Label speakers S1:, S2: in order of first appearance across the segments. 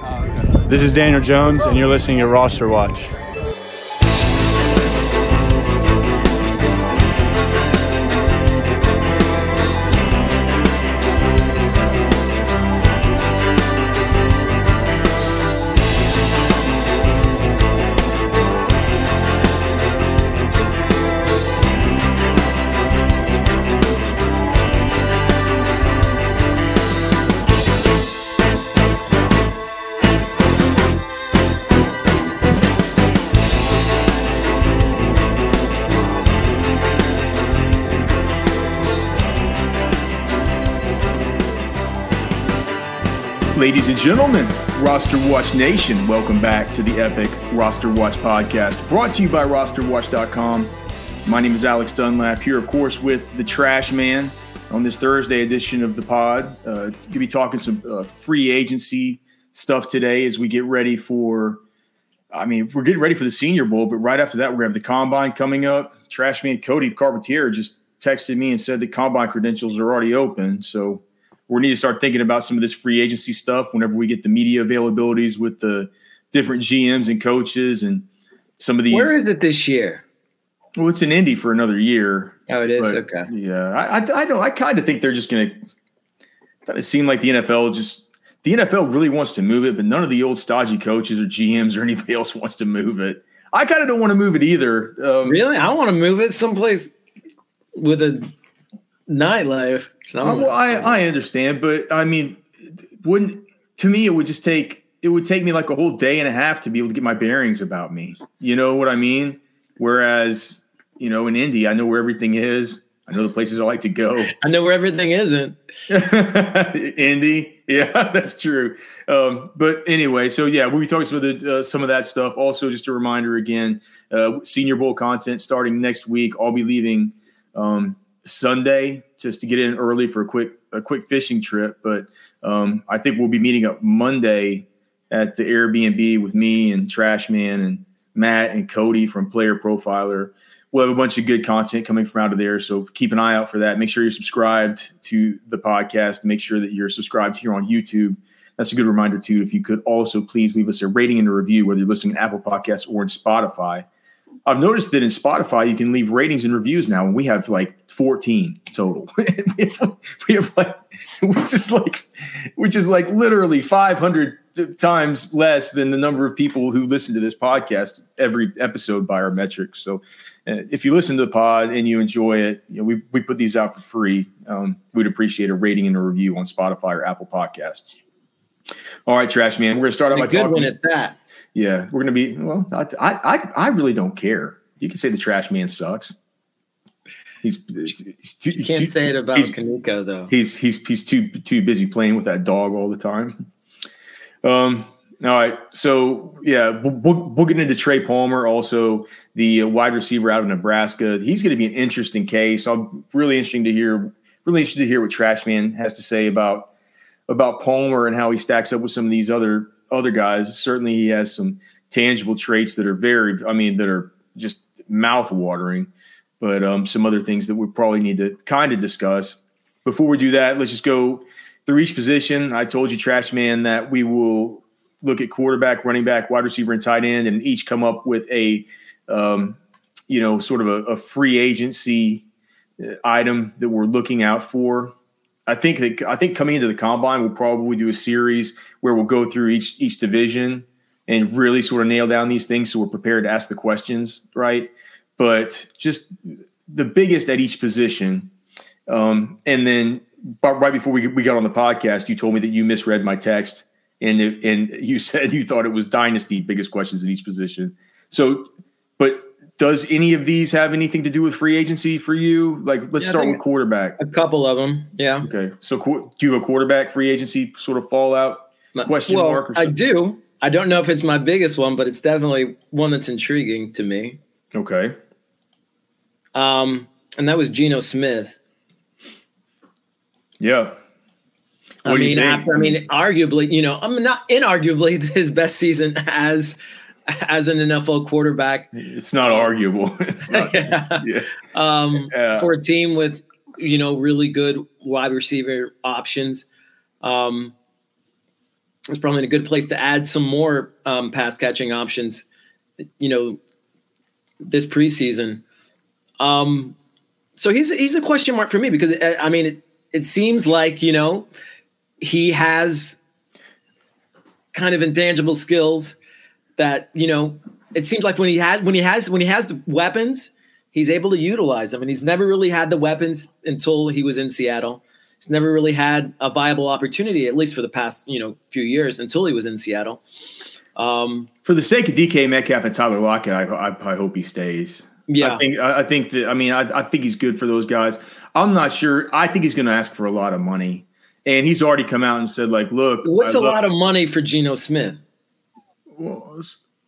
S1: This is Daniel Jones, and you're listening to Roster Watch.
S2: Ladies and gentlemen, Roster Watch Nation, welcome back to the epic Roster Watch podcast brought to you by rosterwatch.com. My name is Alex Dunlap here, of course, with the Trash Man on this Thursday edition of the pod. Uh, going to be talking some uh, free agency stuff today as we get ready for. I mean, we're getting ready for the Senior Bowl, but right after that, we're going to have the Combine coming up. Trash Man Cody Carpentier just texted me and said the Combine credentials are already open. So we need to start thinking about some of this free agency stuff whenever we get the media availabilities with the different GMs and coaches and some of these.
S3: Where is it this year?
S2: Well, it's in Indy for another year.
S3: Oh, it is. okay.
S2: Yeah, I, I, I don't. I kind of think they're just going to. It seemed like the NFL just the NFL really wants to move it, but none of the old stodgy coaches or GMs or anybody else wants to move it. I kind of don't want to move it either.
S3: Um, really, I want to move it someplace with a nightlife.
S2: Uh, well, I, I understand, but I mean, wouldn't to me it would just take it would take me like a whole day and a half to be able to get my bearings about me. You know what I mean? Whereas, you know, in Indy, I know where everything is. I know the places I like to go.
S3: I know where everything isn't.
S2: Indy, yeah, that's true. Um, but anyway, so yeah, we'll be talking some of the uh, some of that stuff. Also, just a reminder again, uh, Senior Bowl content starting next week. I'll be leaving um, Sunday just to get in early for a quick a quick fishing trip. But um, I think we'll be meeting up Monday at the Airbnb with me and Trashman and Matt and Cody from Player Profiler. We'll have a bunch of good content coming from out of there. So keep an eye out for that. Make sure you're subscribed to the podcast. Make sure that you're subscribed here on YouTube. That's a good reminder too. If you could also please leave us a rating and a review, whether you're listening to Apple Podcasts or in Spotify. I've noticed that in Spotify you can leave ratings and reviews now, and we have like 14 total. we have like, which is like, which is like literally 500 times less than the number of people who listen to this podcast every episode by our metrics. So, uh, if you listen to the pod and you enjoy it, you know, we we put these out for free. Um, we'd appreciate a rating and a review on Spotify or Apple Podcasts. All right, Trash Man, we're gonna start out by
S3: good
S2: talking.
S3: one at that.
S2: Yeah, we're gonna be. Well, I, I, I really don't care. You can say the trash man sucks. He's,
S3: he's too, you can't too, say it about Kaneko though.
S2: He's he's he's too too busy playing with that dog all the time. Um. All right. So yeah, we'll, we'll get into Trey Palmer, also the wide receiver out of Nebraska. He's going to be an interesting case. I'm really interesting to hear. Really interested to hear what Trashman has to say about about Palmer and how he stacks up with some of these other other guys. Certainly, he has some tangible traits that are very, I mean, that are just mouth watering. But um, some other things that we probably need to kind of discuss. Before we do that, let's just go through each position. I told you, Trash Man, that we will look at quarterback, running back, wide receiver, and tight end, and each come up with a, um, you know, sort of a, a free agency uh, item that we're looking out for. I think that I think coming into the combine, we'll probably do a series where we'll go through each each division and really sort of nail down these things so we're prepared to ask the questions, right? But just the biggest at each position. Um, and then right before we, we got on the podcast, you told me that you misread my text and it, and you said you thought it was dynasty biggest questions at each position. So, but does any of these have anything to do with free agency for you? Like, let's yeah, start with quarterback.
S3: A couple of them, yeah.
S2: Okay, so do you have a quarterback free agency sort of fallout question
S3: well,
S2: mark?
S3: I do. I don't know if it's my biggest one, but it's definitely one that's intriguing to me.
S2: Okay.
S3: Um, and that was Geno Smith.
S2: Yeah.
S3: What I mean, after I mean, arguably, you know, I'm not inarguably his best season as as an NFL quarterback.
S2: It's not arguable. It's not,
S3: yeah. yeah. Um, yeah. For a team with, you know, really good wide receiver options. Um, it's probably a good place to add some more um, pass catching options. You know, this preseason. Um, so he's he's a question mark for me because uh, I mean it, it seems like you know he has kind of intangible skills that you know it seems like when he had when he has when he has the weapons he's able to utilize them and he's never really had the weapons until he was in Seattle he's never really had a viable opportunity at least for the past you know few years until he was in Seattle
S2: um, for the sake of DK Metcalf and Tyler Lockett I, I, I hope he stays yeah, I think I think that I mean I, I think he's good for those guys. I'm not sure. I think he's going to ask for a lot of money, and he's already come out and said like, "Look,
S3: what's I a lot of money for Geno Smith?"
S2: Well,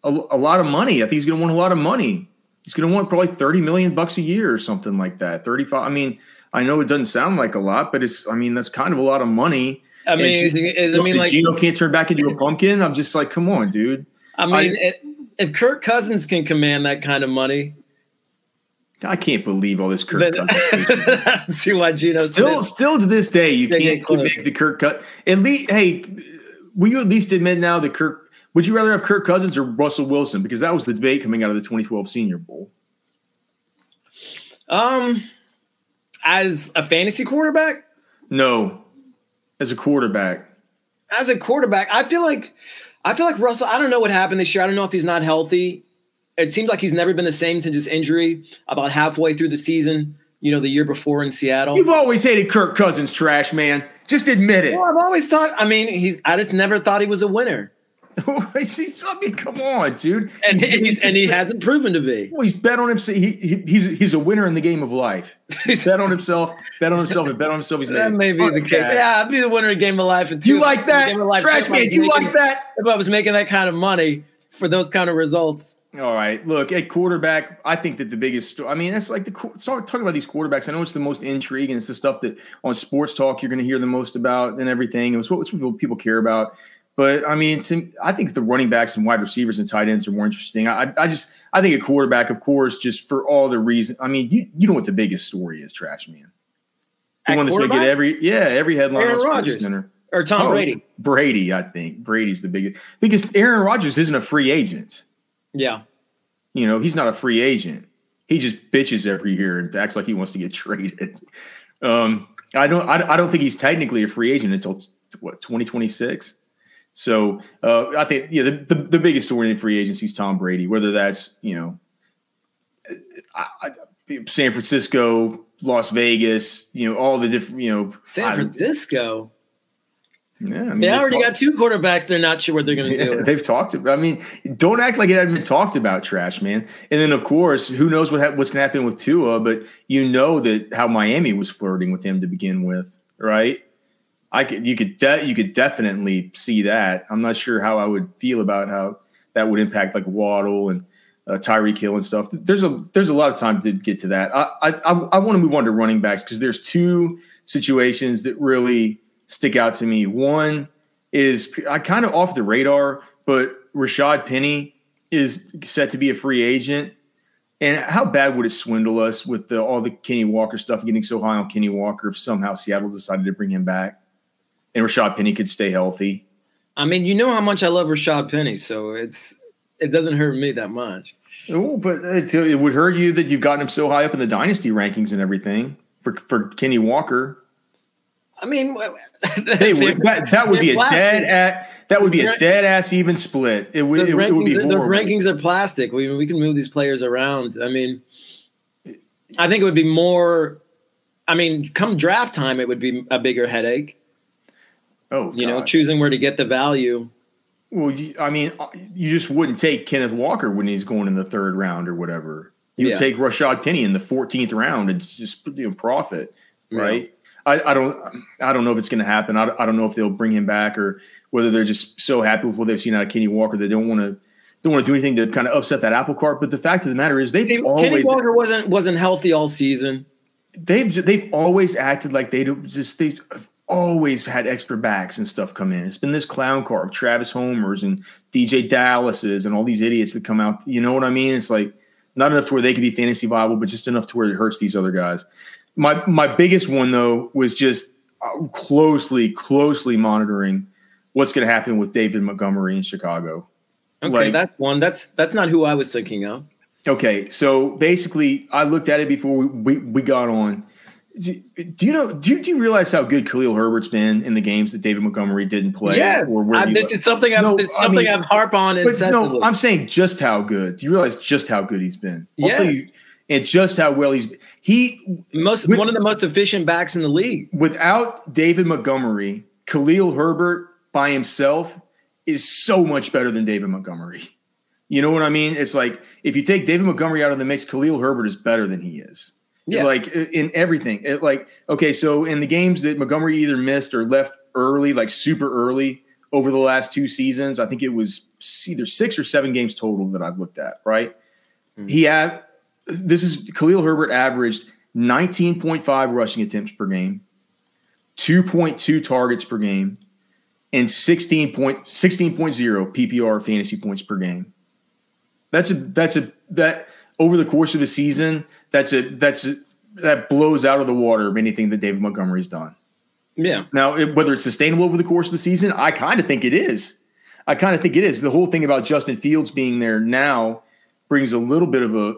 S2: a, a lot of money. I think he's going to want a lot of money. He's going to want probably 30 million bucks a year or something like that. 35. I mean, I know it doesn't sound like a lot, but it's. I mean, that's kind of a lot of money.
S3: I mean, I mean, like
S2: Geno can't turn back into a pumpkin. I'm just like, come on, dude.
S3: I mean, I, it, if Kirk Cousins can command that kind of money,
S2: I can't believe all this Kirk then, Cousins.
S3: see why Geno
S2: still still to this day you can't make the Kirk cut. At least, hey, will you at least admit now that Kirk? Would you rather have Kirk Cousins or Russell Wilson? Because that was the debate coming out of the 2012 Senior Bowl.
S3: Um, as a fantasy quarterback,
S2: no, as a quarterback.
S3: As a quarterback, I feel like I feel like Russell. I don't know what happened this year. I don't know if he's not healthy it seems like he's never been the same since his injury about halfway through the season. You know, the year before in Seattle.
S2: You've always hated Kirk Cousins, trash man. Just admit it.
S3: Well, I've always thought. I mean, he's. I just never thought he was a winner.
S2: I mean, come on, dude.
S3: And, he's, and he hasn't proven to be.
S2: Well, he's bet on himself. He, he, he's he's a winner in the game of life. He's bet on himself. Bet on himself. And bet on himself. He's
S3: that may be the case. Yeah, I'd be the winner in the game of life. And
S2: you like that, trash man? You like that?
S3: If I was making that kind of money for those kind of results.
S2: All right. Look, at quarterback, I think that the biggest. I mean, it's like the start talking about these quarterbacks. I know it's the most intriguing. It's the stuff that on sports talk you're going to hear the most about and everything. It's what, it's what people care about. But I mean, to, I think the running backs and wide receivers and tight ends are more interesting. I, I just, I think a quarterback, of course, just for all the reason. I mean, you, you know what the biggest story is, trash man. The at one that's going to get every, yeah, every headline
S3: Aaron on Rodgers. Center. Or Tom oh, Brady.
S2: Brady, I think. Brady's the biggest because Aaron Rodgers isn't a free agent.
S3: Yeah.
S2: You know, he's not a free agent. He just bitches every year and acts like he wants to get traded. Um, I don't. I, I don't think he's technically a free agent until what 2026. So uh, I think yeah, the, the, the biggest story in free agency is Tom Brady. Whether that's you know, I, I, San Francisco, Las Vegas, you know, all the different you know,
S3: San Francisco. Yeah, I mean, they already got two quarterbacks. They're not sure what they're going to yeah,
S2: do. They've talked. I mean, don't act like it hadn't been talked about, trash man. And then, of course, who knows what ha- what's going to happen with Tua? But you know that how Miami was flirting with him to begin with, right? I could, you could, de- you could definitely see that. I'm not sure how I would feel about how that would impact like Waddle and uh, Tyreek Hill and stuff. There's a there's a lot of time to get to that. I I, I want to move on to running backs because there's two situations that really stick out to me. One is I kind of off the radar, but Rashaad Penny is set to be a free agent. And how bad would it swindle us with the, all the Kenny Walker stuff, getting so high on Kenny Walker if somehow Seattle decided to bring him back and Rashaad Penny could stay healthy?
S3: I mean, you know how much I love Rashad Penny, so it's it doesn't hurt me that much.
S2: Oh, but it, it would hurt you that you've gotten him so high up in the dynasty rankings and everything for for Kenny Walker.
S3: I mean,
S2: they would, that that would be a dead at that would be a dead ass even split. It would, it, it would be
S3: the rankings are plastic. We we can move these players around. I mean, I think it would be more. I mean, come draft time, it would be a bigger headache.
S2: Oh,
S3: you God. know, choosing where to get the value.
S2: Well, I mean, uh, you just wouldn't take Kenneth Walker when he's going in the third round or whatever. You would take Rashaad Penny in the 14th round and just you know profit, right? Yeah. I, I don't I don't know if it's going to happen. I, I don't know if they'll bring him back or whether they're just so happy with what they've seen out of Kenny Walker they don't want to don't want to do anything to kind of upset that apple cart. But the fact of the matter is, they've See, always
S3: Kenny Walker wasn't wasn't healthy all season.
S2: They've they've always acted like they just they always had extra backs and stuff come in. It's been this clown car of Travis Homers and DeeJay Dallases and all these idiots that come out. You know what I mean? It's like not enough to where they could be fantasy viable, but just enough to where it hurts these other guys. My my biggest one though was just uh, closely closely monitoring what's going to happen with David Montgomery in Chicago.
S3: Okay,
S2: Like-
S3: that's one. That's that's not who I was thinking of.
S2: Okay, so basically, I looked at it before we, we, we got on. Do do you know? Do you, do you realize how good Khalil Herbert's been in the games that David Montgomery didn't play?
S3: I-
S2: he
S3: this is something I've
S2: No,
S3: this is
S2: I
S3: something
S2: mean-
S3: I've harp on
S2: no, I'm saying just how good. Do you realize just how good he's been? I'll
S3: Yes.
S2: you, and just how well he's he
S3: most
S2: with-
S3: one of the most efficient backs in the league.
S2: without David Montgomery, Khalil Herbert by himself is so much better than David Montgomery. You know what I mean? It's like if you take David Montgomery out of the mix, Khalil Herbert is better than he is.
S3: Yeah.
S2: Like in everything. It like okay, so in the games that Montgomery either missed or left early, like super early over the last two seasons, I think it was either six or seven games total that I've looked at. Right?
S3: Mhm.
S2: He had this is Khalil Herbert averaged 19.5 rushing attempts per game, 2.2 targets per game, and 16 point, 16.0 PPR fantasy points per game. That's a that's a that over the course of a season, that's a that's a, that blows out of the water anything that David Montgomery's done.
S3: Yeah.
S2: Now, it, whether it's sustainable over the course of the season, I kind of think it is. I kind of think it is. The whole thing about Justin Fields being there now brings a little bit of a,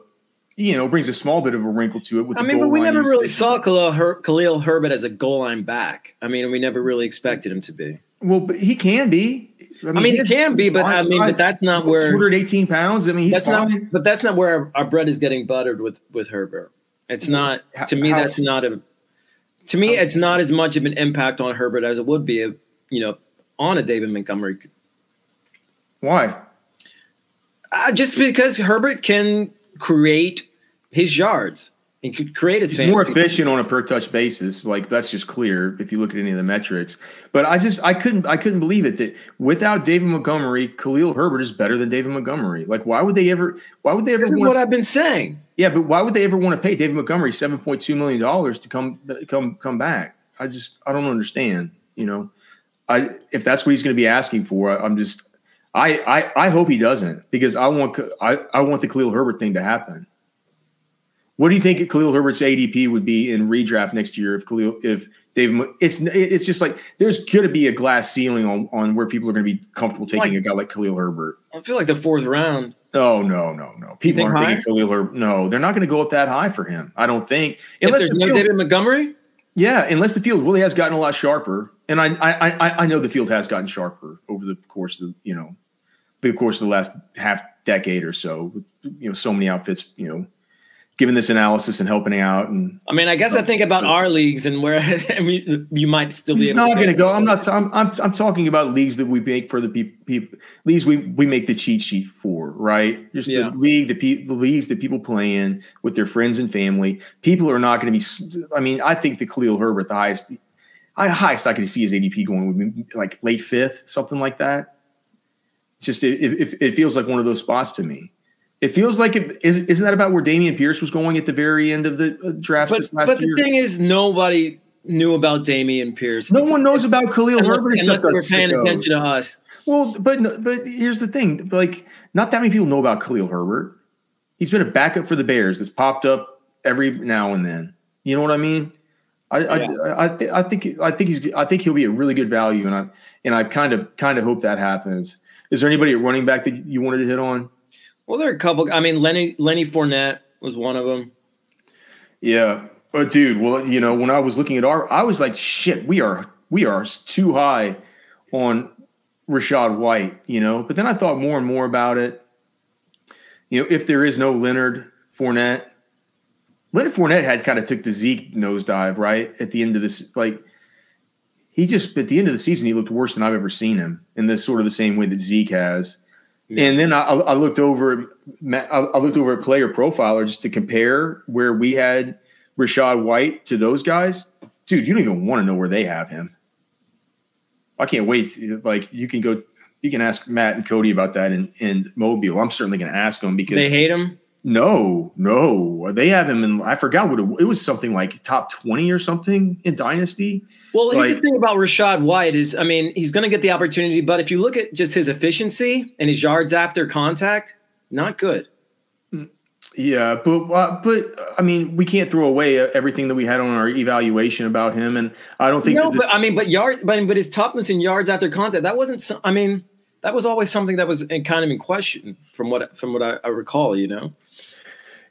S2: you know, brings a small bit of a wrinkle to it. With
S3: I
S2: the
S3: mean, but we never really saw Khalil, Her- Khalil Herbert as a goal line back. I mean, we never really expected him to be.
S2: Well, but he can be.
S3: I mean, he
S2: has-
S3: can be, but I mean, but that's not
S2: He's
S3: where
S2: 218 pounds. I mean, he's
S3: that's
S2: fine.
S3: not. But that's not where our, our bread is getting buttered with with Herbert. It's not.
S2: How-
S3: To me,
S2: how-
S3: that's not a. To me, it's not as much of an impact on Herbert as it would be, if, you know, on a David Montgomery.
S2: Why?
S3: Uh, just because Herbert can create his yards and could create his
S2: He's more efficient on a per touch basis. Like that's just clear if you look at any of the metrics. But I just I couldn't I couldn't believe it that without David Montgomery, Khalil Herbert is better than David Montgomery. Like why would they ever why would they ever
S3: This is
S2: want
S3: what I've been saying.
S2: Yeah, but why would they ever want to pay David Montgomery seven point two million dollars to come come come back? I just I don't understand. You know, I if that's what he's going to be asking for, I, I'm just I, I I hope he doesn't because I want I I want the Khalil Herbert thing to happen. What do you think Khalil Herbert's ADP would be in redraft next year if Khalil if Mo- it's it's just like there's going to be a glass ceiling on on where people are going to be comfortable taking
S3: Like-
S2: a guy like Khalil Herbert.
S3: I feel like the fourth round.
S2: Oh no, no, no. People
S3: think
S2: aren't
S3: higher?
S2: taking Khalil Herbert. No, they're not going to go up that high for him. I don't think.
S3: If
S2: Unless
S3: there's
S2: the
S3: no David Montgomery,
S2: yeah, unless the field really has gotten a lot sharper. And I, I, I, I know the field has gotten sharper over the course of the, you know, the course of the last half decade or so. With, you know, so many outfits, you know, giving this analysis and helping out and
S3: I mean, I guess I think about our leagues and where I mean, you might still be.
S2: He's not going to go. I'm not. I'm, I'm. I'm talking about leagues that we make for the people. People leagues we we make the cheat sheet for, right? Just
S3: Yeah.
S2: the league, the pe- the leagues that people play in with their friends and family. People are not going to be. I mean, I think the Khalil Herbert, the highest, I highest I could see his ADP going would be like late fifth, something like that. It's just it, it, it feels like one of those spots to me. It feels like it is. Isn't that about where Dameon Pierce was going at the very end of the uh, draft
S3: But,
S2: this last
S3: but
S2: year?
S3: the thing is, nobody knew about Dameon Pierce.
S2: no one knows about Khalil
S3: unless,
S2: Herbert
S3: unless
S2: except
S3: were
S2: us.
S3: paying attention to us.
S2: Well, but but here's the thing: like, not that many people know about Khalil Herbert. He's been a backup for the Bears that's popped up every now and then. You know what I mean? I
S3: Yeah.
S2: I I, th- I think I think he's I think he'll be a really good value, and I and I kind of kind of hope that happens. Is there anybody at running back that you wanted to hit on?
S3: Well, there are a couple. I mean, Lenny Lenny Fournette was one of them.
S2: Yeah, but dude, well, you know, when I was looking at our, I was like, shit, we are we are too high on Rachaad White, you know. But then I thought more and more about it. You know, if there is no Leonard Fournette, Leonard Fournette had kind of took the Zeke nosedive right at the end of this. Like he just at the end of the season, he looked worse than I've ever seen him in this sort of the same way that Zeke has.
S3: Yeah.
S2: And then I, I looked over, I I looked over at Player Profiler just to compare where we had Rachaad White to those guys. Dude, you don't even want to know where they have him. I can't wait. Like you can go, you can ask Matt and Cody about that in, in Mobile. I'm certainly going to ask them because
S3: They hate him.
S2: No, no, they have him in. I forgot what it, it was. Something like top twenty or something in Dynasty.
S3: Well, here's the thing about Rachaad White is, I mean, he's going to get the opportunity, but if you look at just his efficiency and his yards after contact, not good.
S2: Yeah, but uh, but I mean, we can't throw away everything that we had on our evaluation about him, and I don't think.
S3: No,
S2: this-
S3: but I mean, but yard, but but his toughness and yards after contact that wasn't. I mean, that was always something that was in, kind of in question from what from what I, I recall. You know.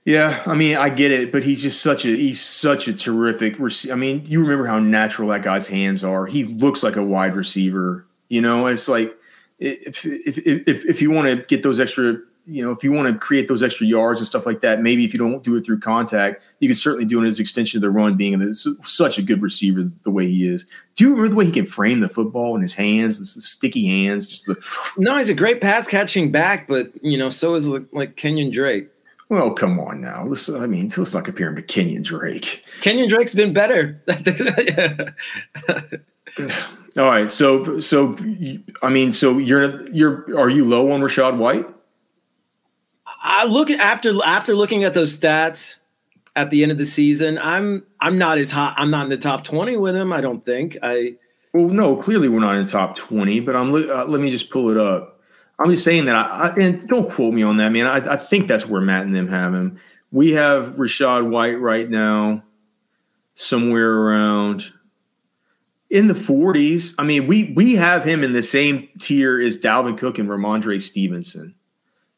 S2: Yeah, I mean, I get it, but he's just such a he's such a terrific. Rec- I mean, you remember how natural that guy's hands are. He looks like a wide receiver. You know, it's like if if if if you want to get those extra, you know, if you want to create those extra yards and stuff like that, maybe if you don't do it through contact, you could certainly do it as extension of the run. Being such a good receiver the way he is. Do you remember the way he can frame the football in his hands, the sticky hands, just the
S3: No, he's a great pass catching back, but you know, so is like Kenyon Drake.
S2: Well, come on now. Let's, I mean, let's not compare him to Kenyon Drake.
S3: Kenyon Drake's been better.
S2: All right, so so I mean, so you're you're are you low on Rachaad White?
S3: I look after after looking at those stats at the end of the season. I'm I'm not as hot. I'm not in the top twenty with him. I don't think. I
S2: Well, no, clearly we're not in the top twenty, but I'm uh, let me just pull it up. I'm just saying that I, I and don't quote me on that, man. I, I think that's where Matt and them have him. We have Rachaad White right now, somewhere around in the 40s. I mean, we we have him in the same tier as Dalvin Cook and Rhamondre Stevenson,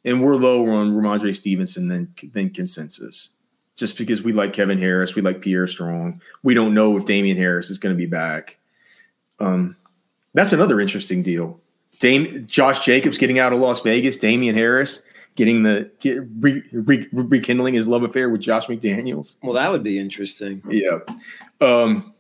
S2: and we're lower on Rhamondre Stevenson than than consensus. Just because we like Kevin Harris, we like Pierre Strong. We don't know if Damien Harris is going to be back. Um, that's another interesting deal. Dame, Josh Jacobs getting out of Las Vegas, Damien Harris getting the get, re, re, rekindling his love affair with Josh McDaniels.
S3: well, that would be interesting.
S2: Yeah. Um,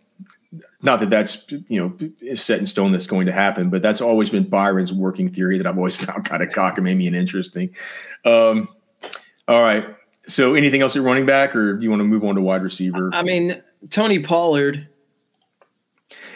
S2: not that that's you know set in stone that's going to happen, but that's always been Byron's working theory that I've always found kind of cockamamie and interesting. Um, all right. So anything else at running back, or do you want to move on to wide receiver?
S3: I mean, Tony Pollard.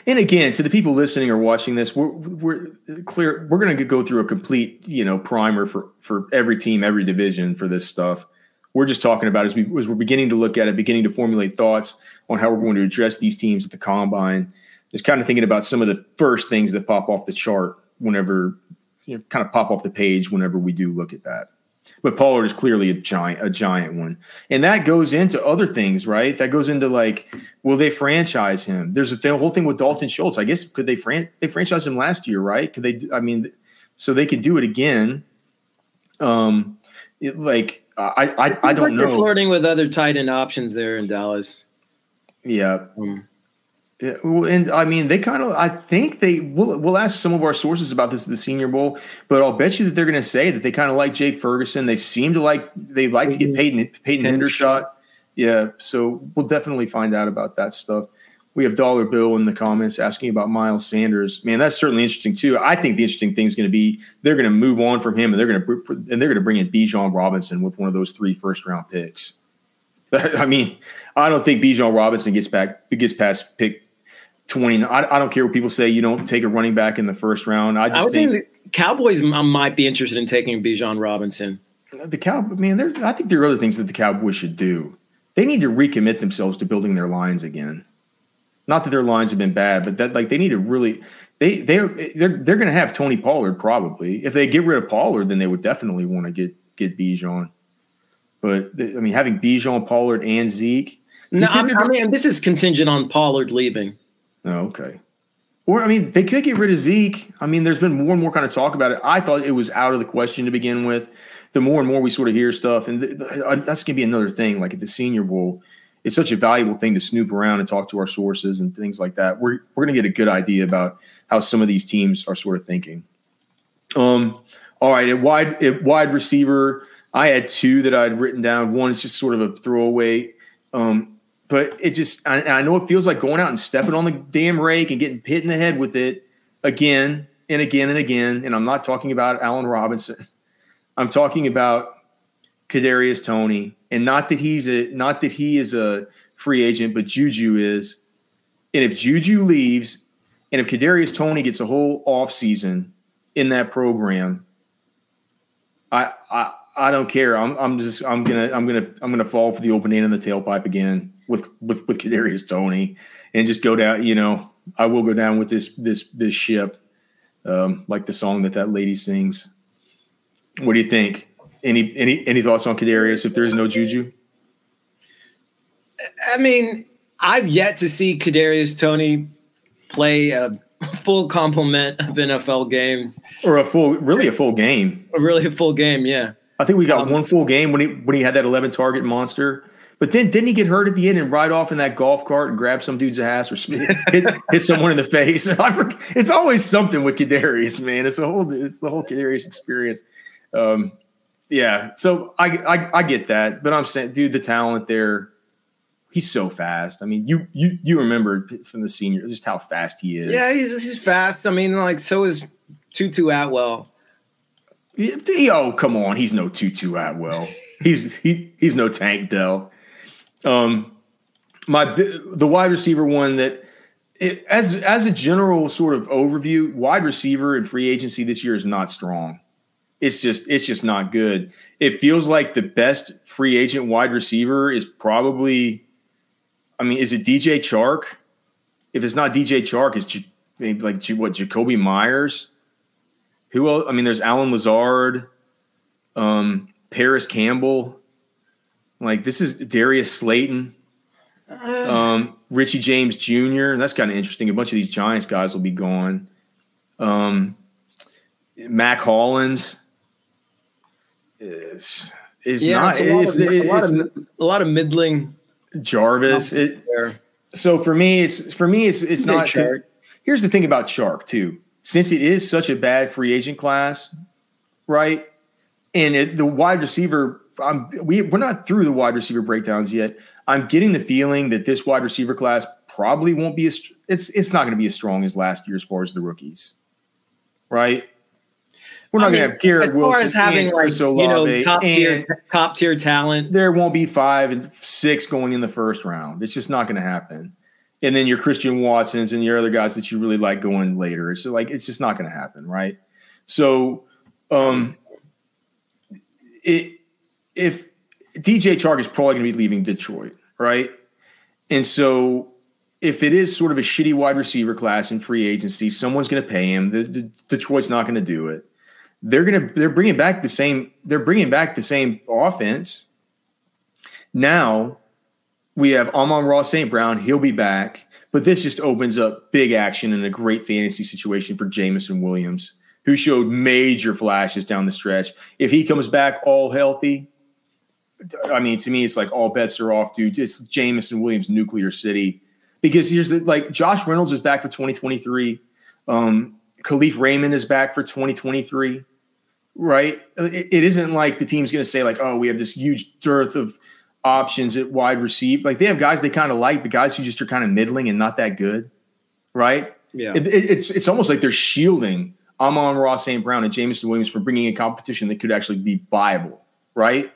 S2: And again, to the people listening or watching this, we're, we're clear. We're going to go through a complete, you know, primer for for every team, every division for this stuff. We're just talking about as we as we're beginning to look at it, beginning to formulate thoughts on how we're going to address these teams at the combine. Just kind of thinking about some of the first things that pop off the chart whenever, you know, kind of pop off the page whenever we do look at that. But Pollard is clearly a giant, a giant one, and that goes into other things, right? That goes into like, will they franchise him? There's a th- whole thing with Dalton Schultz. I guess could they fran- they franchised him last year, right? Could they? I mean, so they could do it again. Um, it, like I, I, I don't
S3: like They're
S2: know.
S3: flirting with other tight end options there in Dallas.
S2: Yeah,
S3: Um,
S2: Yeah, well, and I mean, they kind of. I think they. We'll, we'll ask some of our sources about this at the Senior Bowl, but I'll bet you that they're going to say that they kind of like Jake Ferguson. They seem to like. They like to get mm-hmm. Peyton Peyton Hendershot. Yeah, so we'll definitely find out about that stuff. We have Dollar Bill in the comments asking about Miles Sanders. Man, that's certainly interesting too. I think the interesting thing is going to be they're going to move on from him and they're going to and they're going to bring in Bijan Robinson with one of those three first round picks. I mean, I don't think Bijan Robinson gets back gets past pick twenty. I, I don't care what people say. You don't take a running back in the first round. I
S3: I
S2: just
S3: was
S2: think
S3: thinking the Cowboys might be interested in taking Bijan Robinson.
S2: the cow man. There's I think there are other things that the Cowboys should do. They need to recommit themselves to building their lines again. Not that their lines have been bad, but that like they need to really they they they're they're going to have Tony Pollard probably. If they get rid of Pollard, then they would definitely want to get get Bijan. But I mean, having Bijan, Pollard, and Zeke.
S3: No, I, I mean this is contingent on Pollard leaving.
S2: Oh, okay. Or I mean, they could get rid of Zeke. I mean, there's been more and more kind of talk about it. I thought it was out of the question to begin with. The more and more we sort of hear stuff, and th- th- uh, that's going to be another thing. Like at the Senior Bowl, it's such a valuable thing to snoop around and talk to our sources and things like that. We're we're going to get a good idea about how some of these teams are sort of thinking. Um. All right, at wide at wide receiver, I had two that I'd written down. One is just sort of a throwaway. Um, but it just I, I know it feels like going out and stepping on the damn rake and getting hit in the head with it again and again and again. And I'm not talking about Allen Robinson. I'm talking about Kadarius Toney, and not that he's a not that he is a free agent, but Juju is. And if Juju leaves, and if Kadarius Toney gets a whole offseason in that program, I I I don't care. I'm I'm just I'm gonna I'm gonna I'm gonna fall for the open end in the tailpipe again with with with Kadarius Toney and just go down. You know, I will go down with this this this ship, um, like the song that that lady sings. What do you think? Any any any thoughts on Kadarius if there is no Juju?
S3: I mean, I've yet to see Kadarius Tony play a full complement of NFL games
S2: or a full, really a full game.
S3: A really a full game, yeah.
S2: I think we got um, one full game when he when he had that 11 target monster. But then didn't he get hurt at the end and ride off in that golf cart and grab some dude's ass or hit, hit someone in the face? it's always something with Kadarius, man. It's a whole it's the whole Kadarius experience. Um, yeah, so I, I I get that, but I'm saying, dude, the talent there he's so fast. I mean, you you you remember from the senior just how fast he is.
S3: Yeah, he's he's fast. I mean, like so is Tutu Atwell.
S2: Oh, come on, he's no Tutu Atwell. he's he he's no Tank Dell. Um, my the wide receiver one that. It, as as a general sort of overview, wide receiver and free agency this year is not strong. It's just it's just not good. It feels like the best free agent wide receiver is probably I mean, is it DJ Chark? If it's not DJ Chark, it's J- like what Jakobi Meyers. Who else? I mean, there's Allen Lazard, um, Parris Campbell. Like this is Darius Slayton, uh. um, Richie James Jr. That's kind of interesting. A bunch of these Giants guys will be gone. Um, Mack Hollins is is yeah, not.
S3: a, lot of, a, lot of, a lot of middling
S2: Jarvis. It, so for me, it's for me, it's it's not. Here's the thing about Chark too. Since it is such a bad free agent class, right? And it, the wide receiver, I'm, we we're not through the wide receiver breakdowns yet. I'm getting the feeling that this wide receiver class probably won't be as it's it's not going to be as strong as last year as far as the rookies, right? We're not going to have Garrett
S3: as
S2: Wilson.
S3: As far as having like, you know top tier top tier talent,
S2: there won't be five and six going in the first round. It's just not going to happen. And then your Christian Watsons and your other guys that you really like going later. So like it's just not going to happen, right? So, um, it if DJ Chark is probably going to be leaving Detroit, right? And so if it is sort of a shitty wide receiver class in free agency, someone's going to pay him. The, the, Detroit's not going to do it they're gonna they're bringing back the same they're bringing back the same offense. Now we have Amon-Ra St. Brown. He'll be back, but this just opens up big action and a great fantasy situation for Jameson Williams, who showed major flashes down the stretch. If he comes back all healthy, I mean, to me, it's like all bets are off, dude. It's Jameson Williams, nuclear city. Because here's the like Josh Reynolds is back for 2023. Um, Kalif Raymond is back for 2023 right? It, it isn't like the team's going to say like, oh, we have this huge dearth of options at wide receiver. Like they have guys they kind of like, but guys who just are kind of middling and not that good, right?
S3: Yeah,
S2: it, it, it's it's almost like they're shielding Amon-Ra, St. Brown and Jameson Williams for bringing in competition that could actually be viable, right?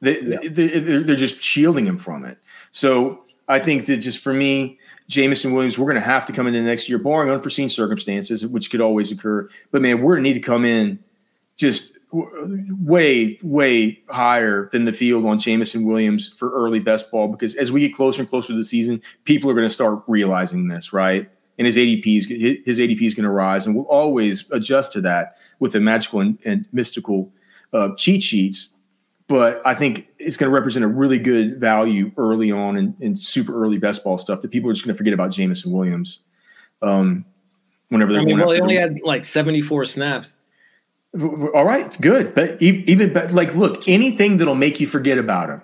S2: They, yeah. they, they're just shielding him from it. So I think that just for me, Jameson Williams, we're going to have to come into next year, barring unforeseen circumstances, which could always occur. But man, we're going to need to come in just way, way higher than the field on Jameson Williams for early best ball because as we get closer and closer to the season, people are going to start realizing this, right? And his ADP is his ADP is going to rise, and we'll always adjust to that with the magical and, and mystical uh, cheat sheets. But I think it's going to represent a really good value early on in, in super early best ball stuff that people are just going to forget about Jameson Williams. Um, whenever they're
S3: I mean, well, he only had like seventy four snaps.
S2: All right, good. But even like, look, anything that'll make you forget about him,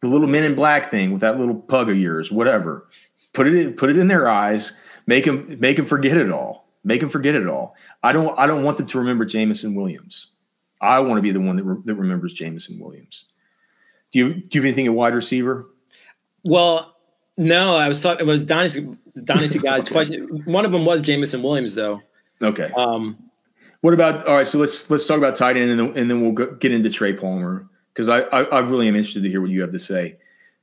S2: the little Men in Black thing with that little pug of yours, whatever. Put it in, put it in their eyes. Make them make them forget it all. Make them forget it all. I don't I don't want them to remember Jameson Williams. I want to be the one that re, that remembers Jameson Williams. Do you do you have anything at wide receiver?
S3: Well, no. I was talking. It was Dynasty Dynasty guys. okay. Question. One of them was Jameson Williams, though.
S2: Okay.
S3: Um,
S2: what about all right? So let's let's talk about tight end, and then, and then we'll go, get into Trey Palmer because I, I, I really am interested to hear what you have to say.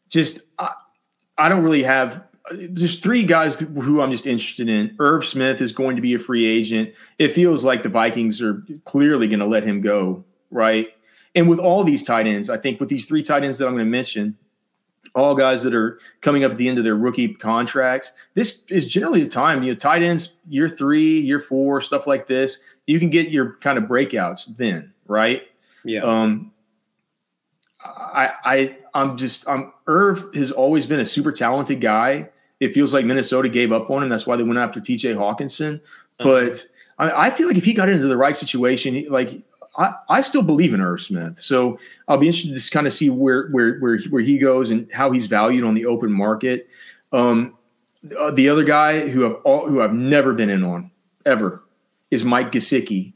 S2: Just I, I don't really have. There's three guys who I'm just interested in. Irv Smith is going to be a free agent. It feels like the Vikings are clearly going to let him go, right? And with all these tight ends, I think with these three tight ends that I'm going to mention, all guys that are coming up at the end of their rookie contracts. This is generally the time, you know, tight ends year three, year four, stuff like this you can get your kind of breakouts then, right?
S3: Yeah.
S2: Um, I I I'm just I'm Irv has always been a super talented guy. It feels like Minnesota gave up on him. That's why they went after T.J. Hockenson.
S3: Uh-huh.
S2: But I, I feel like if he got into the right situation, he- like I, I still believe in Irv Smith. So I'll be interested to just kind of see where where where where he goes and how he's valued on the open market. Um, uh, the other guy who have all who I've never been in on ever is Mike Gesicki.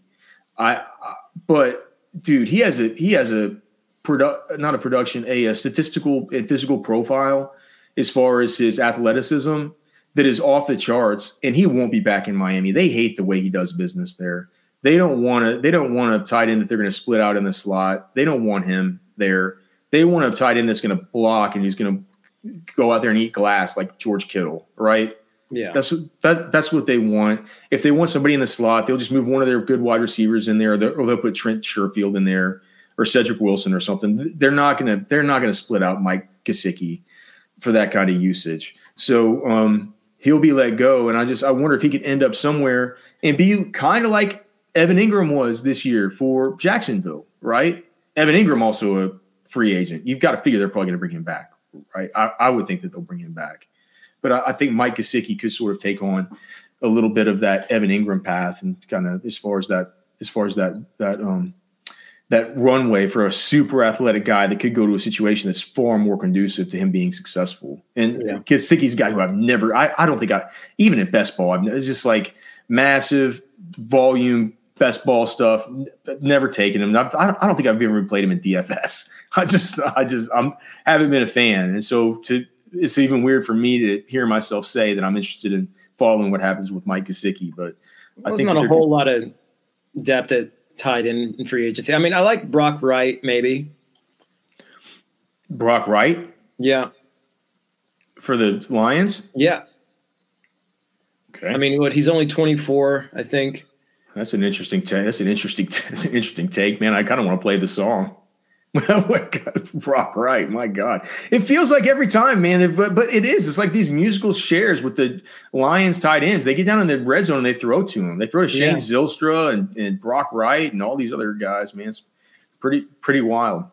S2: I, I but dude, he has a he has a produ- not a production a, a statistical and physical profile as far as his athleticism that is off the charts, and he won't be back in Miami. They hate the way he does business there. They don't want to. They don't want a tight end that they're going to split out in the slot. They don't want him there. They want a tight end that's going to block and he's going to go out there and eat glass like George Kittle, right?
S3: yeah.
S2: That's that. That's what they want. If they want somebody in the slot, they'll just move one of their good wide receivers in there, or they'll, or they'll put Trent Sherfield in there, or Cedric Wilson, or something. They're not gonna. They're not gonna split out Mike Gesicki for that kind of usage. So um, he'll be let go, and I just I wonder if he could end up somewhere and be kind of like Evan Engram was this year for Jacksonville, right? Evan Engram also a free agent. You've got to figure they're probably going to bring him back, right? I, I would think that they'll bring him back. But I, I think Mike Gesicki could sort of take on a little bit of that Evan Engram path and kind of as far as that as far as that that um that runway for a super athletic guy that could go to a situation that's far more conducive to him being successful. And
S3: Yeah.
S2: Gesicki's a guy who I've never I, I don't think I even at best ball I've it's just like massive volume best ball stuff never taken him I've, I don't I don't think I've ever played him in DFS I just I just I'm haven't been a fan and so to it's even weird for me to hear myself say that I'm interested in following what happens with Mike Gesicki but I think
S3: not a whole lot of depth at tight end in free agency. I mean, I like Brock Wright, maybe.
S2: Brock Wright
S3: Yeah.
S2: for the Lions
S3: Yeah.
S2: okay
S3: I mean, what he's only 24, I think.
S2: That's an interesting take. That's an interesting. That's an interesting take, man. I kind of want to play the song. Rock right, my God! It feels like every time, man. But but it is. It's like these musical shares with the Lions tight ends. They get down in the red zone and they throw to him. They throw to Shane
S3: Yeah.
S2: Zylstra and, and Brock Wright and all these other guys. Man, it's pretty pretty wild.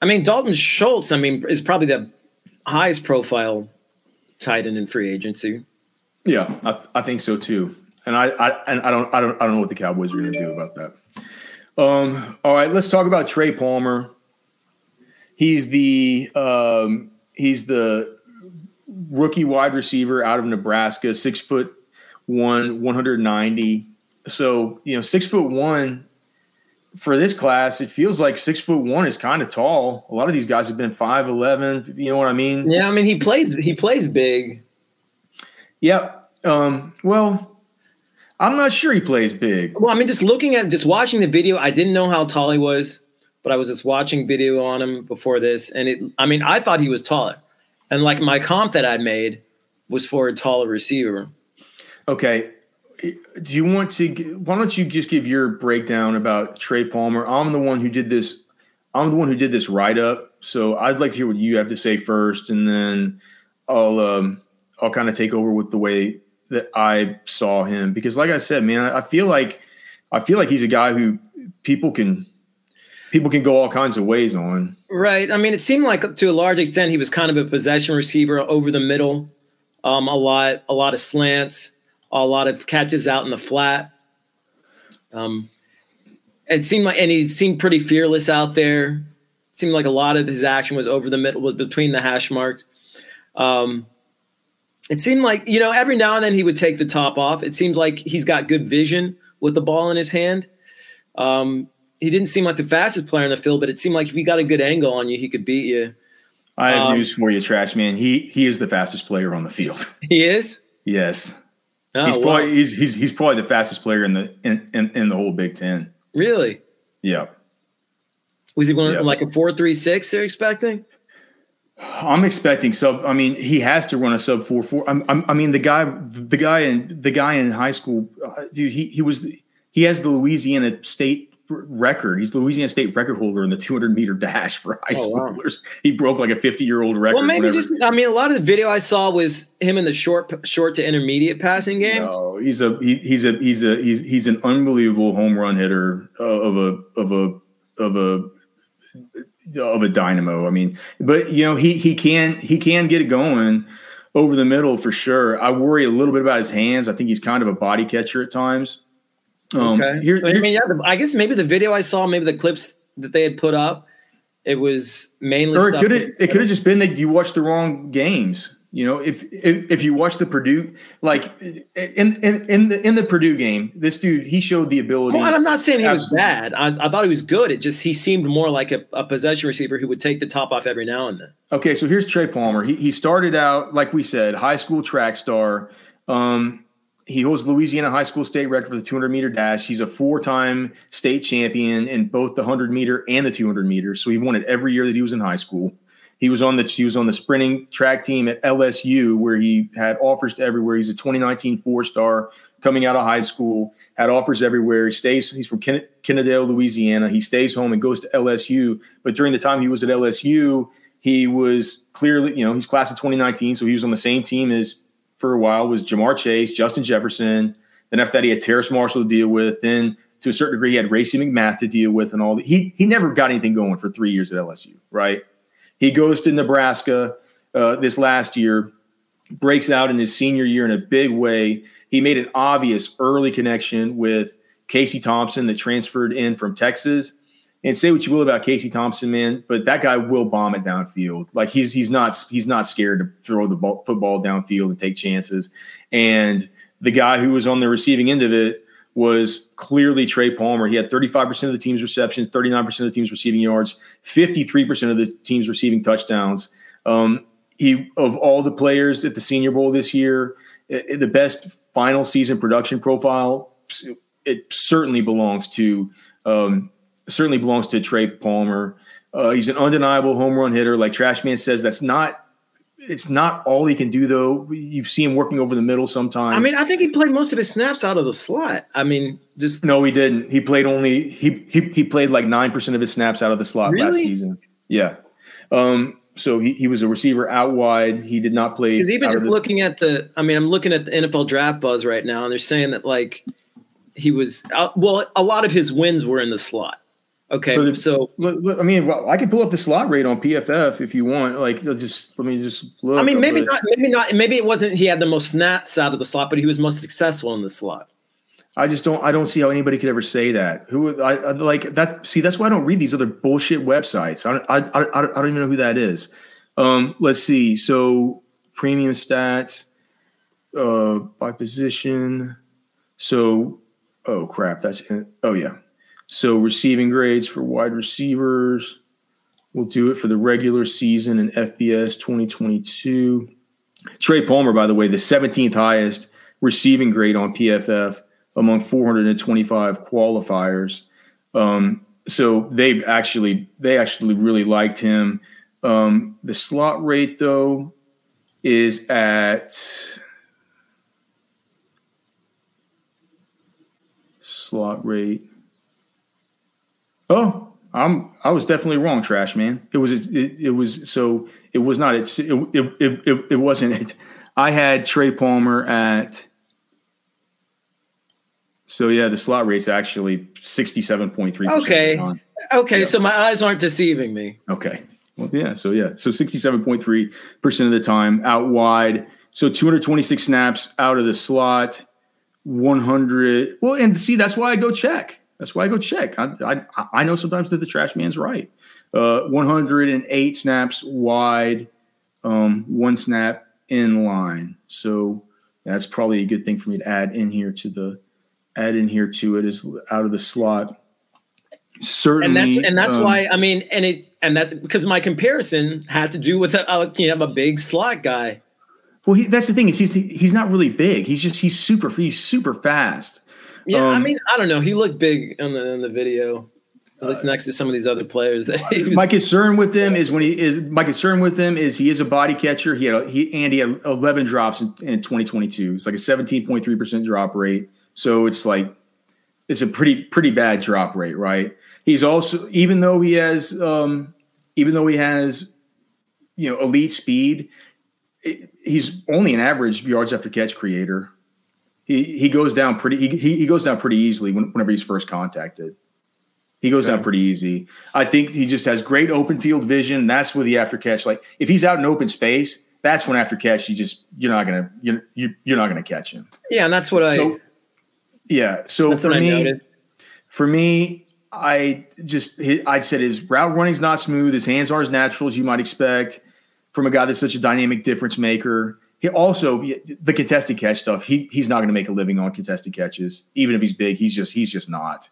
S3: I mean, Dalton Schultz, I mean, is probably the highest profile tight end in free agency.
S2: Yeah, I, I think so too. And I, I and I don't I don't I don't know what the Cowboys are going to do about that. Um, all right, let's talk about Trey Palmer. He's the um, he's the rookie wide receiver out of Nebraska, six foot one, 190. So, you know, six foot one for this class, it feels like six foot one is kind of tall. A lot of these guys have been 5'11. You know what I mean?
S3: Yeah, I mean, he plays he plays big.
S2: Yep. Um, well, I'm not sure he plays big.
S3: Well, I mean, just looking at just watching the video, I didn't know how tall he was, but I was just watching video on him before this, and it. I mean, I thought he was taller, and like my comp that I made was for a taller receiver.
S2: Okay. Do you want to? Why don't you just give your breakdown about Trey Palmer? I'm the one who did this. I'm the one who did this write up. So I'd like to hear what you have to say first, and then I'll um, I'll kind of take over with the way that I saw him because, like I said, man, I, I feel like I feel like he's a guy who people can people can go all kinds of ways on.
S3: Right. I mean, it seemed like to a large extent he was kind of a possession receiver over the middle. Um, a lot, a lot of slants, a lot of catches out in the flat. Um, it seemed like, and he seemed pretty fearless out there. seemed like a lot of his action was over the middle, was between the hash marks. Um, it seemed like you know every now and then he would take the top off. It seems like he's got good vision with the ball in his hand. Um, he didn't seem like the fastest player in the field, but it seemed like if he got a good angle on you, he could beat you.
S2: I have
S3: Um,
S2: news for you, Trash Man. He he is the fastest player on the field.
S3: He is.
S2: yes.
S3: Oh,
S2: he's
S3: wow.
S2: probably he's, he's he's probably the fastest player in the in, in, in the whole Big Ten.
S3: really.
S2: Yeah,
S3: Was he going
S2: Yeah.
S3: like a four three six? They're expecting.
S2: I'm expecting sub. I mean, he has to run a sub four four. I'm, I'm, I mean, the guy the guy in the guy in high school, uh, dude. He he was the, he has the Louisiana State record. He's Louisiana State record holder in the 200 meter dash for high
S3: Oh, wow.
S2: schoolers. He broke like a 50 year old record.
S3: Well, maybe
S2: whatever.
S3: just. I mean, a lot of the video I saw was him in the short short to intermediate passing game.
S2: No, he's a he, he's a he's a he's he's an unbelievable home run hitter uh, of a of a of a of a dynamo. I mean, but you know, he he can he can get it going over the middle for sure. I worry a little bit about his hands. I think he's kind of a body catcher at times.
S3: Um, okay. Here, here, I mean, yeah, I guess maybe the video I saw, maybe the clips that they had put up, it was mainly.
S2: Or it could have it could have just been that you watched the wrong games. You know, if if, if you watch the Purdue, like in, in in the in the Purdue game, this dude he showed the ability.
S3: Well, I'm not saying he was bad. I, I, thought he was good. It just he seemed more like a, a, possession receiver who would take the top off every now and then.
S2: Okay, so here's Trey Palmer. He he started out like we said, high school track star. Um, he holds Louisiana high school state record for the 200 meter dash. He's a four time state champion in both the 100 meter and the 200 meters. So he won it every year that he was in high school. He was on the he was on the sprinting track team at LSU where he had offers to everywhere. He's a 2019 four star coming out of high school, had offers everywhere. He stays. He's from Ken, Kennedale, Louisiana. He stays home and goes to LSU. But during the time he was at LSU, he was clearly you know he's class of 2019, so he was on the same team as for a while was Ja'Marr Chase, Justin Jefferson. Then after that, he had Terrace Marshall to deal with. Then to a certain degree, he had Racey McMath to deal with, and all. That. He he never got anything going for three years at LSU, right? He goes to Nebraska uh, this last year, breaks out in his senior year in a big way. He made an obvious early connection with Casey Thompson that transferred in from Texas. And say what you will about Casey Thompson, man, but that guy will bomb it downfield. Like he's he's not he's not scared to throw the ball, football downfield and take chances. And the guy who was on the receiving end of it was clearly Trey Palmer. He had 35% of the team's receptions, 39% of the team's receiving yards, 53% of the team's receiving touchdowns. Um, he of all the players at the Senior Bowl this year, it, the best final season production profile. It certainly belongs to um, certainly belongs to Trey Palmer. Uh, he's an undeniable home run hitter. Like Trashman says, that's not it's not all he can do though. You see him working over the middle sometimes.
S3: I mean, I think he played most of his snaps out of the slot. I mean, just
S2: no, he didn't. He played only he he, he played like nine percent of his snaps out of the slot really? last season. Yeah. Um, so he, he was a receiver out wide. He did not play.
S3: Because even just the, looking at the, I mean, I'm looking at the NFL draft buzz right now, and they're saying that like he was, uh, well, a lot of his wins were in the slot. Okay, the, so
S2: I mean, well, I can pull up the slot rate on PFF if you want. Like, just let me just look.
S3: I mean, maybe not, maybe not, maybe it wasn't. He had the most snaps out of the slot, but he was most successful in the slot.
S2: I just don't. I don't see how anybody could ever say that. Who I, I like that? See, that's why I don't read these other bullshit websites. I I, I, I don't even know who that is. Um, let's see. So premium stats uh, by position. So oh crap, that's oh yeah. So receiving grades for wide receivers. We'll do it for the regular season in FBS 2022. Trey Palmer, by the way, the 17th highest receiving grade on PFF among 425 qualifiers. Um, so they actually they actually really liked him. Um, the slot rate though is at slot rate Oh, I'm I was definitely wrong, trash man. It was it, it was so it was not it it, it it it wasn't it. I had Trey Palmer at so yeah, the slot rate's actually sixty-seven point three.
S3: Okay, okay, yeah. so my eyes aren't deceiving me.
S2: Okay, well, yeah, so yeah, so sixty-seven point three percent of the time out wide. So two hundred twenty-six snaps out of the slot, one hundred. Well, and see, that's why I go check. That's why I go check. I, I, I know sometimes that the trash man's right. Uh, 108 snaps wide, um, one snap in line. So that's probably a good thing for me to add in here to the add in here to it is out of the slot. Certainly,
S3: and that's and that's um, why I mean, and it and that's because my comparison had to do with a, a you know a big slot guy.
S2: Well, he, that's the thing is he's he's not really big. He's just he's super he's super fast.
S3: Yeah, um, I mean, I don't know. He looked big in the in the video. At least uh, next to some of these other players that
S2: was, my concern with him is when he is my concern with him is he is a body catcher. He had a, he and he had 11 drops in, in 2022. It's like a 17.3 percent drop rate. So it's like it's a pretty pretty bad drop rate, right? He's also even though he has um, even though he has you know elite speed, he's only an average yards after catch creator he he goes down pretty he, he goes down pretty easily whenever he's first contacted. He goes down pretty easy. I think he just has great open field vision. That's where the after catch, like if he's out in open space, that's when after catch you just you're not gonna you're you're not gonna catch him.
S3: Yeah, and that's what
S2: So-
S3: I.
S2: Yeah. So for me, for me, I just I'd said his route running's not smooth. His hands aren't as natural as you might expect from a guy that's such a dynamic difference maker. He also the contested catch stuff. He he's not going to make a living on contested catches, even if he's big. He's just he's just not.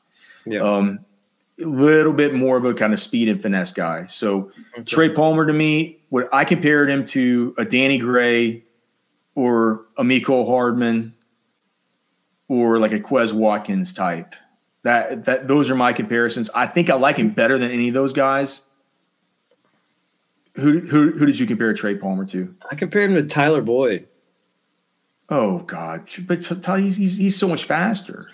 S3: Yeah.
S2: Um, a little bit more of a kind of speed and finesse guy. So Trey Palmer to me, what I compared him to a Danny Gray or a Mecole Hardman or like a Quez Watkins type. That that those are my comparisons. I think I like him better than any of those guys. Who who who did you compare Trey Palmer to?
S3: I compared him to Tyler Boyd.
S2: Oh God! But Tyler, he's he's, he's so much faster.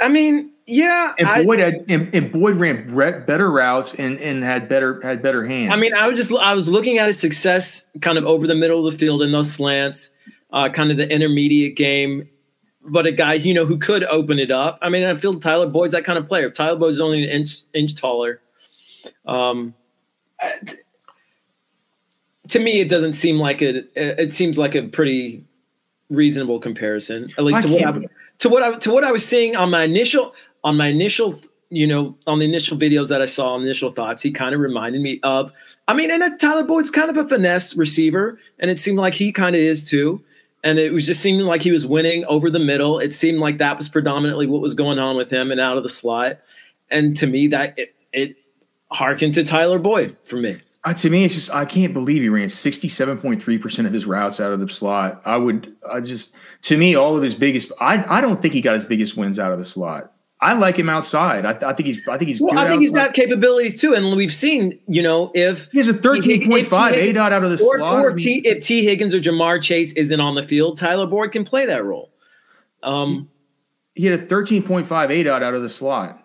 S3: I mean, yeah.
S2: And
S3: I,
S2: Boyd had and, and Boyd ran better routes and and had better had better hands.
S3: I mean, I was just I was looking at his success kind of over the middle of the field in those slants, uh, kind of the intermediate game. But a guy, you know, who could open it up. I mean, I feel Tyler Boyd's that kind of player. Tyler Boyd's only an inch inch taller, um, t- to me, it doesn't seem like a. It seems like a pretty reasonable comparison, at least to what I, to what I to what I was seeing on my initial on my initial you know on the initial videos that I saw, on initial thoughts. He kind of reminded me of. I mean, and Tyler Boyd's kind of a finesse receiver, and it seemed like he kind of is too. And it was just seeming like he was winning over the middle. It seemed like that was predominantly what was going on with him and out of the slot. And to me, that it, it harkened to Tyler Boyd for me.
S2: Uh, to me, it's just I can't believe he ran sixty seven point three percent of his routes out of the slot. I would, I just to me, all of his biggest. I I don't think he got his biggest wins out of the slot. I like him outside. I, th- I think he's. I think he's.
S3: Well,
S2: good
S3: I think he's
S2: outside.
S3: got capabilities too, and we've seen, you know, if
S2: He has a thirteen point five. A dot out of the
S3: or,
S2: slot.
S3: or if T, if Tee Higgins or Ja'Marr Chase isn't on the field, Tyler Boyd can play that role. Um,
S2: he had a thirteen point five A dot out of the slot.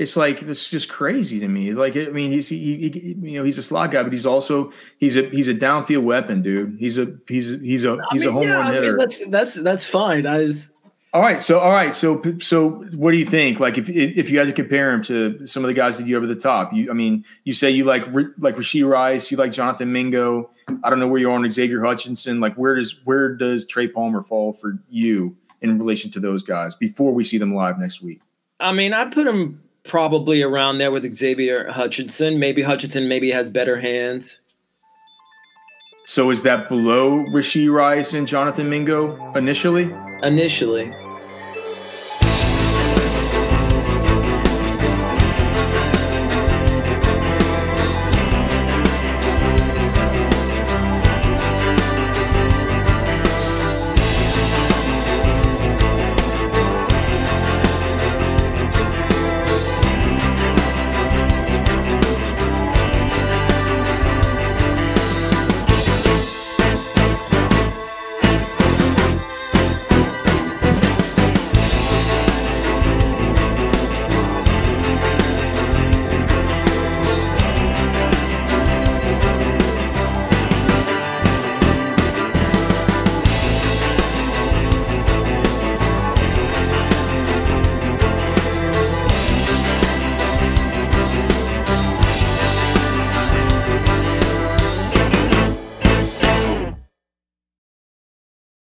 S2: It's like it's just crazy to me. Like I mean, he's he, he you know he's a slot guy, but he's also he's a he's a downfield weapon, dude. He's a he's he's a he's
S3: I
S2: a
S3: mean,
S2: home
S3: yeah,
S2: run
S3: I mean,
S2: hitter.
S3: that's that's that's fine. I was,
S2: All right, so all right, so so what do you think? Like, if if you had to compare him to some of the guys that you have at the top, you I mean, you say you like like Rashee Rice, you like Jonathan Mingo. I don't know where you are on Xavier Hutchinson. Like, where does where does Trey Palmer fall for you in relation to those guys before we see them live next week?
S3: I mean, I put him probably around there with Xavier Hutchinson. Maybe Hutchinson maybe has better hands.
S2: So is that below Rashee Rice and Jonathan Mingo initially?
S3: Initially,